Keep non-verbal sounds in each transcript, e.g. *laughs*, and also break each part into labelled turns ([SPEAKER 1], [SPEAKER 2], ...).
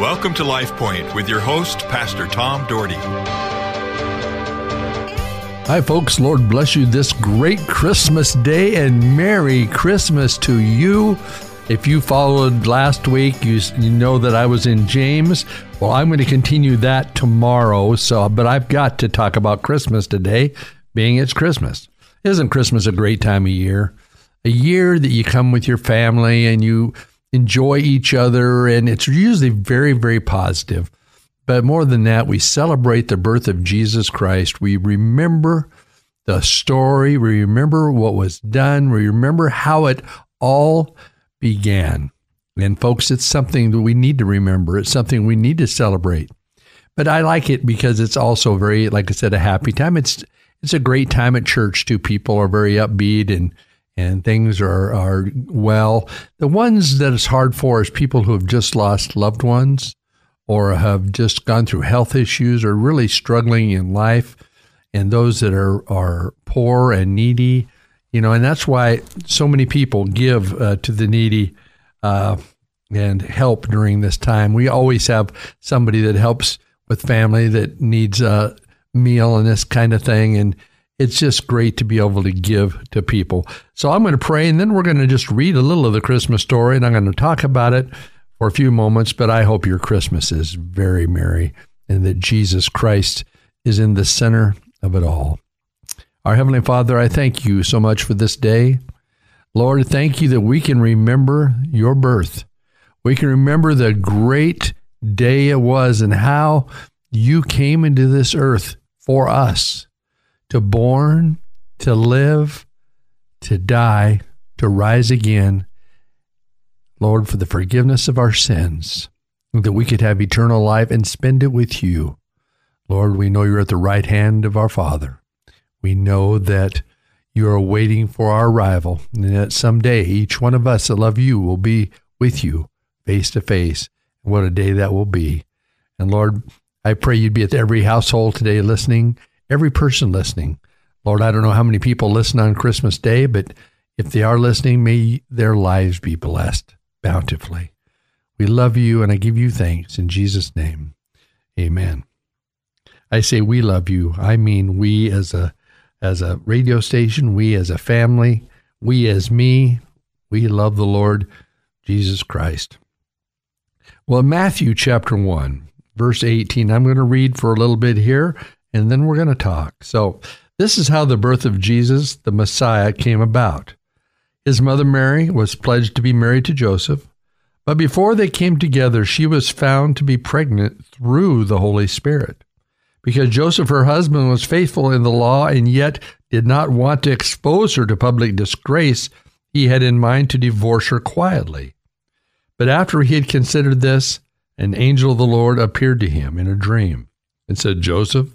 [SPEAKER 1] Welcome to Life Point with your host, Pastor Tom Dougherty.
[SPEAKER 2] Hi, folks. Lord bless you this great Christmas day and Merry Christmas to you. If you followed last week, you, you know that I was in James. Well, I'm going to continue that tomorrow. So, but I've got to talk about Christmas today, being it's Christmas. Isn't Christmas a great time of year? A year that you come with your family and you enjoy each other, and it's usually very, very positive. But more than that, we celebrate the birth of Jesus Christ. We remember the story. We remember what was done. We remember how it all began. And folks, it's something that we need to remember. It's something we need to celebrate. But I like it because it's also very, like I said, a happy time. It's it's a great time at church too. People are very upbeat and and things are are well. The ones that it's hard for is people who have just lost loved ones or have just gone through health issues or really struggling in life, and those that are are poor and needy you know, and that's why so many people give uh, to the needy uh, and help during this time. We always have somebody that helps with family that needs a meal and this kind of thing, and it's just great to be able to give to people. So I'm going to pray, and then we're going to just read a little of the Christmas story, and I'm going to talk about it for a few moments. But I hope your Christmas is very merry, and that Jesus Christ is in the center of it all. Our Heavenly Father, I thank you so much for this day. Lord, thank you that we can remember your birth. We can remember the great day it was and how you came into this earth for us to born, to live, to die, to rise again. Lord, for the forgiveness of our sins, that we could have eternal life and spend it with you. Lord, we know you're at the right hand of our Father. We know that you are waiting for our arrival, and that someday each one of us that love you will be with you face to face. What a day that will be. And Lord, I pray you'd be at every household today listening, every person listening. Lord, I don't know how many people listen on Christmas Day, but if they are listening, may their lives be blessed bountifully. We love you and I give you thanks in Jesus' name. Amen. I say we love you. I mean we as a as a radio station, we as a family, we as me, we love the Lord Jesus Christ. Well, Matthew chapter 1, verse 18, I'm going to read for a little bit here and then we're going to talk. So, this is how the birth of Jesus, the Messiah, came about. His mother Mary was pledged to be married to Joseph, but before they came together, she was found to be pregnant through the Holy Spirit because Joseph, her husband, was faithful in the law and yet did not want to expose her to public disgrace, he had in mind to divorce her quietly. But after he had considered this, an angel of the Lord appeared to him in a dream and said, Joseph,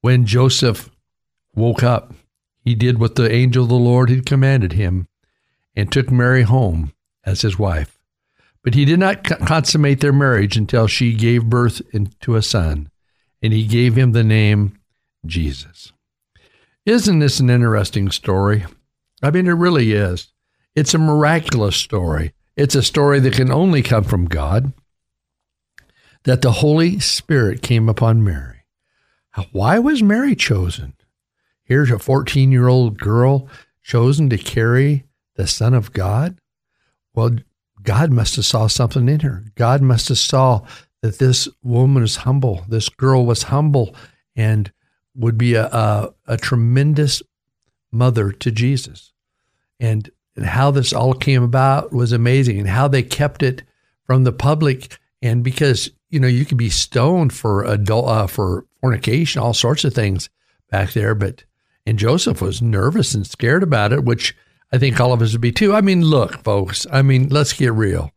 [SPEAKER 2] When Joseph woke up, he did what the angel of the Lord had commanded him and took Mary home as his wife. But he did not consummate their marriage until she gave birth to a son, and he gave him the name Jesus. Isn't this an interesting story? I mean, it really is. It's a miraculous story. It's a story that can only come from God, that the Holy Spirit came upon Mary. Why was Mary chosen? Here's a 14 year old girl chosen to carry the Son of God. Well, God must have saw something in her. God must have saw that this woman is humble. This girl was humble and would be a, a, a tremendous mother to Jesus. And, and how this all came about was amazing and how they kept it from the public. And because, you know, you could be stoned for adult, uh, for fornication, all sorts of things back there. But, and Joseph was nervous and scared about it, which I think all of us would be too. I mean, look, folks, I mean, let's get real.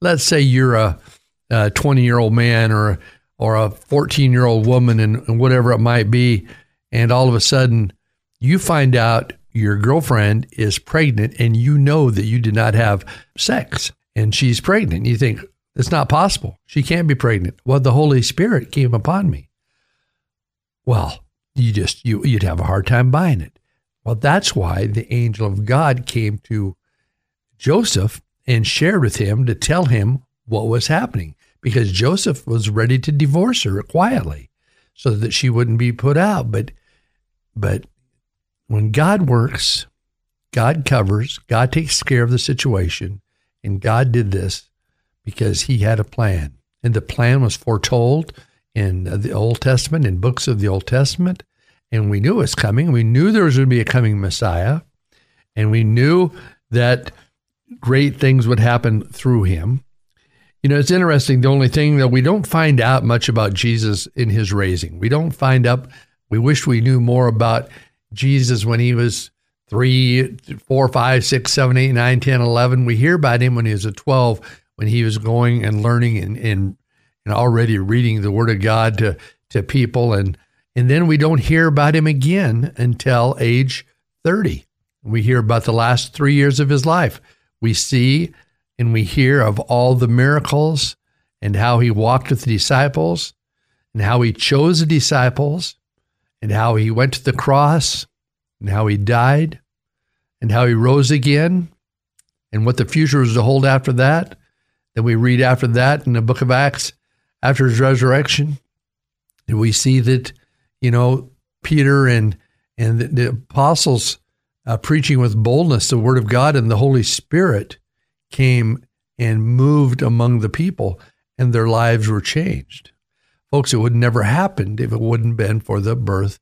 [SPEAKER 2] Let's say you're a, a 20 year old man or or a 14 year old woman and, and whatever it might be, and all of a sudden you find out your girlfriend is pregnant and you know that you did not have sex and she's pregnant. You think it's not possible. She can't be pregnant. Well, the Holy Spirit came upon me. Well, you just you you'd have a hard time buying it. Well, that's why the angel of God came to Joseph and shared with him to tell him what was happening because Joseph was ready to divorce her quietly so that she wouldn't be put out. But but when God works, God covers, God takes care of the situation, and God did this because he had a plan. And the plan was foretold in the Old Testament, in books of the Old Testament, and we knew it was coming. We knew there was going to be a coming Messiah, and we knew that great things would happen through him. You know, it's interesting. The only thing that we don't find out much about Jesus in his raising, we don't find out. We wish we knew more about Jesus when he was three, four, five, six, seven, eight, nine, 10, 11. We hear about him when he was a 12, when he was going and learning and, and, and already reading the word of God to, to people. And, and then we don't hear about him again until age 30. We hear about the last three years of his life. We see and we hear of all the miracles and how he walked with the disciples and how he chose the disciples and how he went to the cross and how he died and how he rose again and what the future is to hold after that. Then we read after that in the book of Acts after his resurrection. We see that, you know, Peter and and the, the apostles uh, preaching with boldness the word of God and the Holy Spirit came and moved among the people and their lives were changed. Folks, it would never happened if it wouldn't been for the birth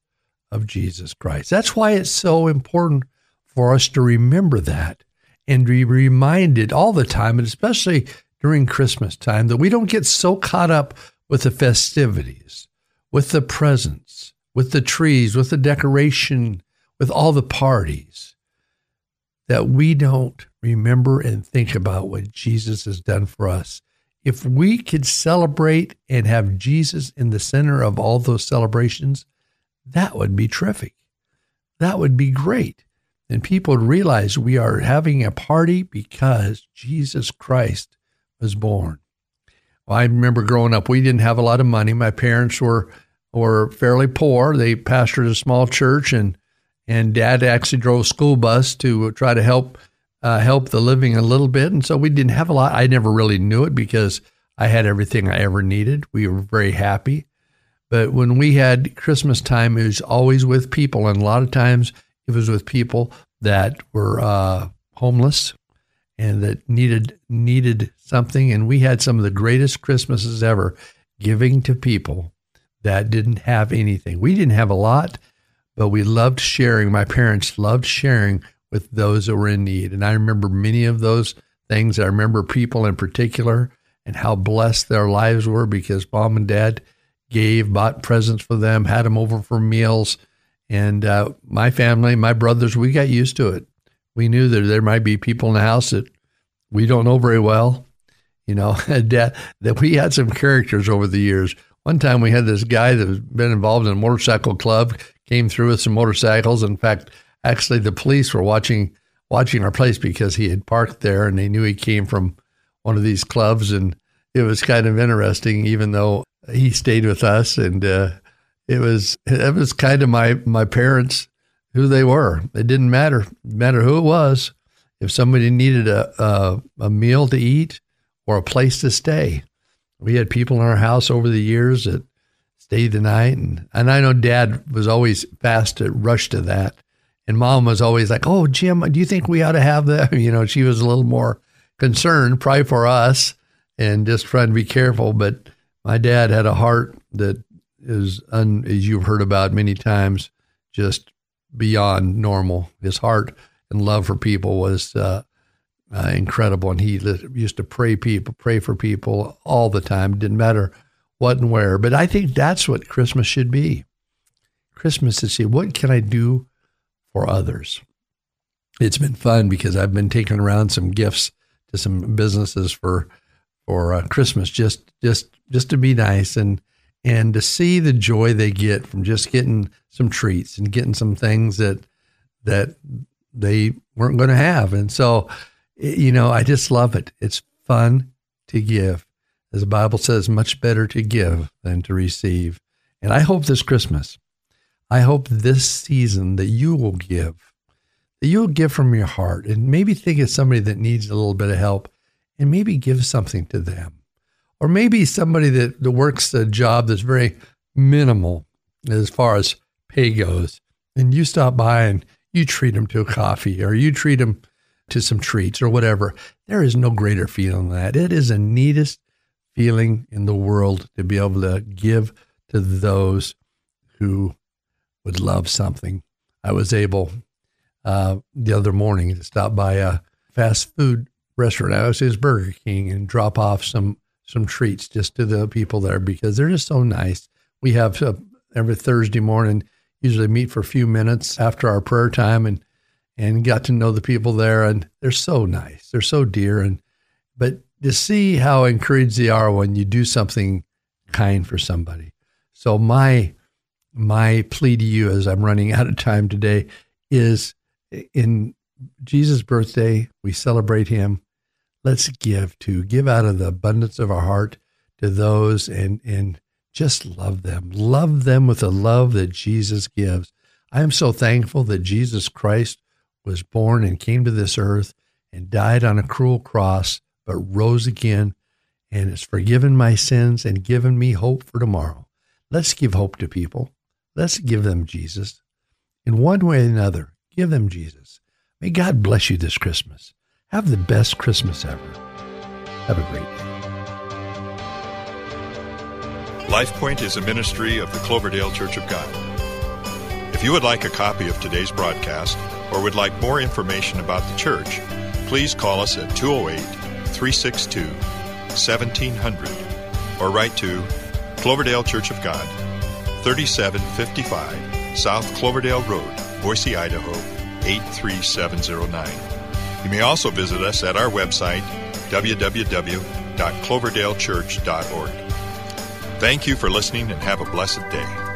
[SPEAKER 2] of Jesus Christ. That's why it's so important for us to remember that and be reminded all the time, and especially during Christmas time, that we don't get so caught up with the festivities, with the presents, with the trees, with the decoration, with all the parties, that we don't remember and think about what Jesus has done for us. If we could celebrate and have Jesus in the center of all those celebrations, that would be terrific. That would be great. And people would realize we are having a party because Jesus Christ was born. Well, I remember growing up, we didn't have a lot of money. My parents were were fairly poor. They pastored a small church, and and Dad actually drove a school bus to try to help uh, help the living a little bit. And so we didn't have a lot. I never really knew it because I had everything I ever needed. We were very happy. But when we had Christmas time, it was always with people. And a lot of times it was with people that were uh, homeless and that needed needed something. And we had some of the greatest Christmases ever giving to people that didn't have anything. We didn't have a lot, but we loved sharing. My parents loved sharing with those that were in need. And I remember many of those things. I remember people in particular and how blessed their lives were because mom and dad gave, bought presents for them, had them over for meals. And uh, my family, my brothers, we got used to it. We knew that there might be people in the house that we don't know very well. You know, *laughs* that, that we had some characters over the years. One time we had this guy that had been involved in a motorcycle club, came through with some motorcycles. In fact, actually the police were watching watching our place because he had parked there and they knew he came from one of these clubs and it was kind of interesting even though he stayed with us and uh, it was it was kind of my my parents who they were it didn't matter matter who it was if somebody needed a, a a meal to eat or a place to stay we had people in our house over the years that stayed the night and and I know dad was always fast to rush to that and mom was always like, "Oh, Jim, do you think we ought to have that?" *laughs* You know, she was a little more concerned, probably for us, and just trying to be careful. But my dad had a heart that is, un, as you've heard about many times, just beyond normal. His heart and love for people was uh, uh, incredible, and he used to pray people, pray for people all the time. It didn't matter what and where. But I think that's what Christmas should be. Christmas is see what can I do for others. It's been fun because I've been taking around some gifts to some businesses for for uh, Christmas, just just just to be nice and and to see the joy they get from just getting some treats and getting some things that that they weren't going to have. And so, you know, I just love it. It's fun to give. As the Bible says, much better to give than to receive. And I hope this Christmas, I hope this season that you will give, that you'll give from your heart and maybe think of somebody that needs a little bit of help and maybe give something to them. Or maybe somebody that, that works a job that's very minimal as far as pay goes. And you stop by and you treat them to a coffee or you treat them to some treats or whatever. There is no greater feeling than that. It is the neatest feeling in the world to be able to give to those who would love something. I was able uh, the other morning to stop by a fast food restaurant. I was his Burger King and drop off some some treats just to the people there because they're just so nice. We have uh, every Thursday morning usually meet for a few minutes after our prayer time and and got to know the people there and they're so nice. They're so dear and but to see how encouraged they are when you do something kind for somebody. So my my plea to you as I'm running out of time today is in Jesus' birthday, we celebrate him. Let's give to give out of the abundance of our heart to those and and just love them. Love them with the love that Jesus gives. I am so thankful that Jesus Christ was born and came to this earth and died on a cruel cross, but rose again and has forgiven my sins and given me hope for tomorrow. Let's give hope to people. Let's give them Jesus. In one way or another, give them Jesus. May God bless you this Christmas. Have the best Christmas ever. Have a great day.
[SPEAKER 1] LifePoint is a ministry of the Cloverdale Church of God. If you would like a copy of today's broadcast or would like more information about the church, please call us at 208 362 1700 or write to Cloverdale Church of God, 3755 South Cloverdale Road, Boise, Idaho 83709. You may also visit us at our website, www.cloverdalechurch.org. Thank you for listening and have a blessed day.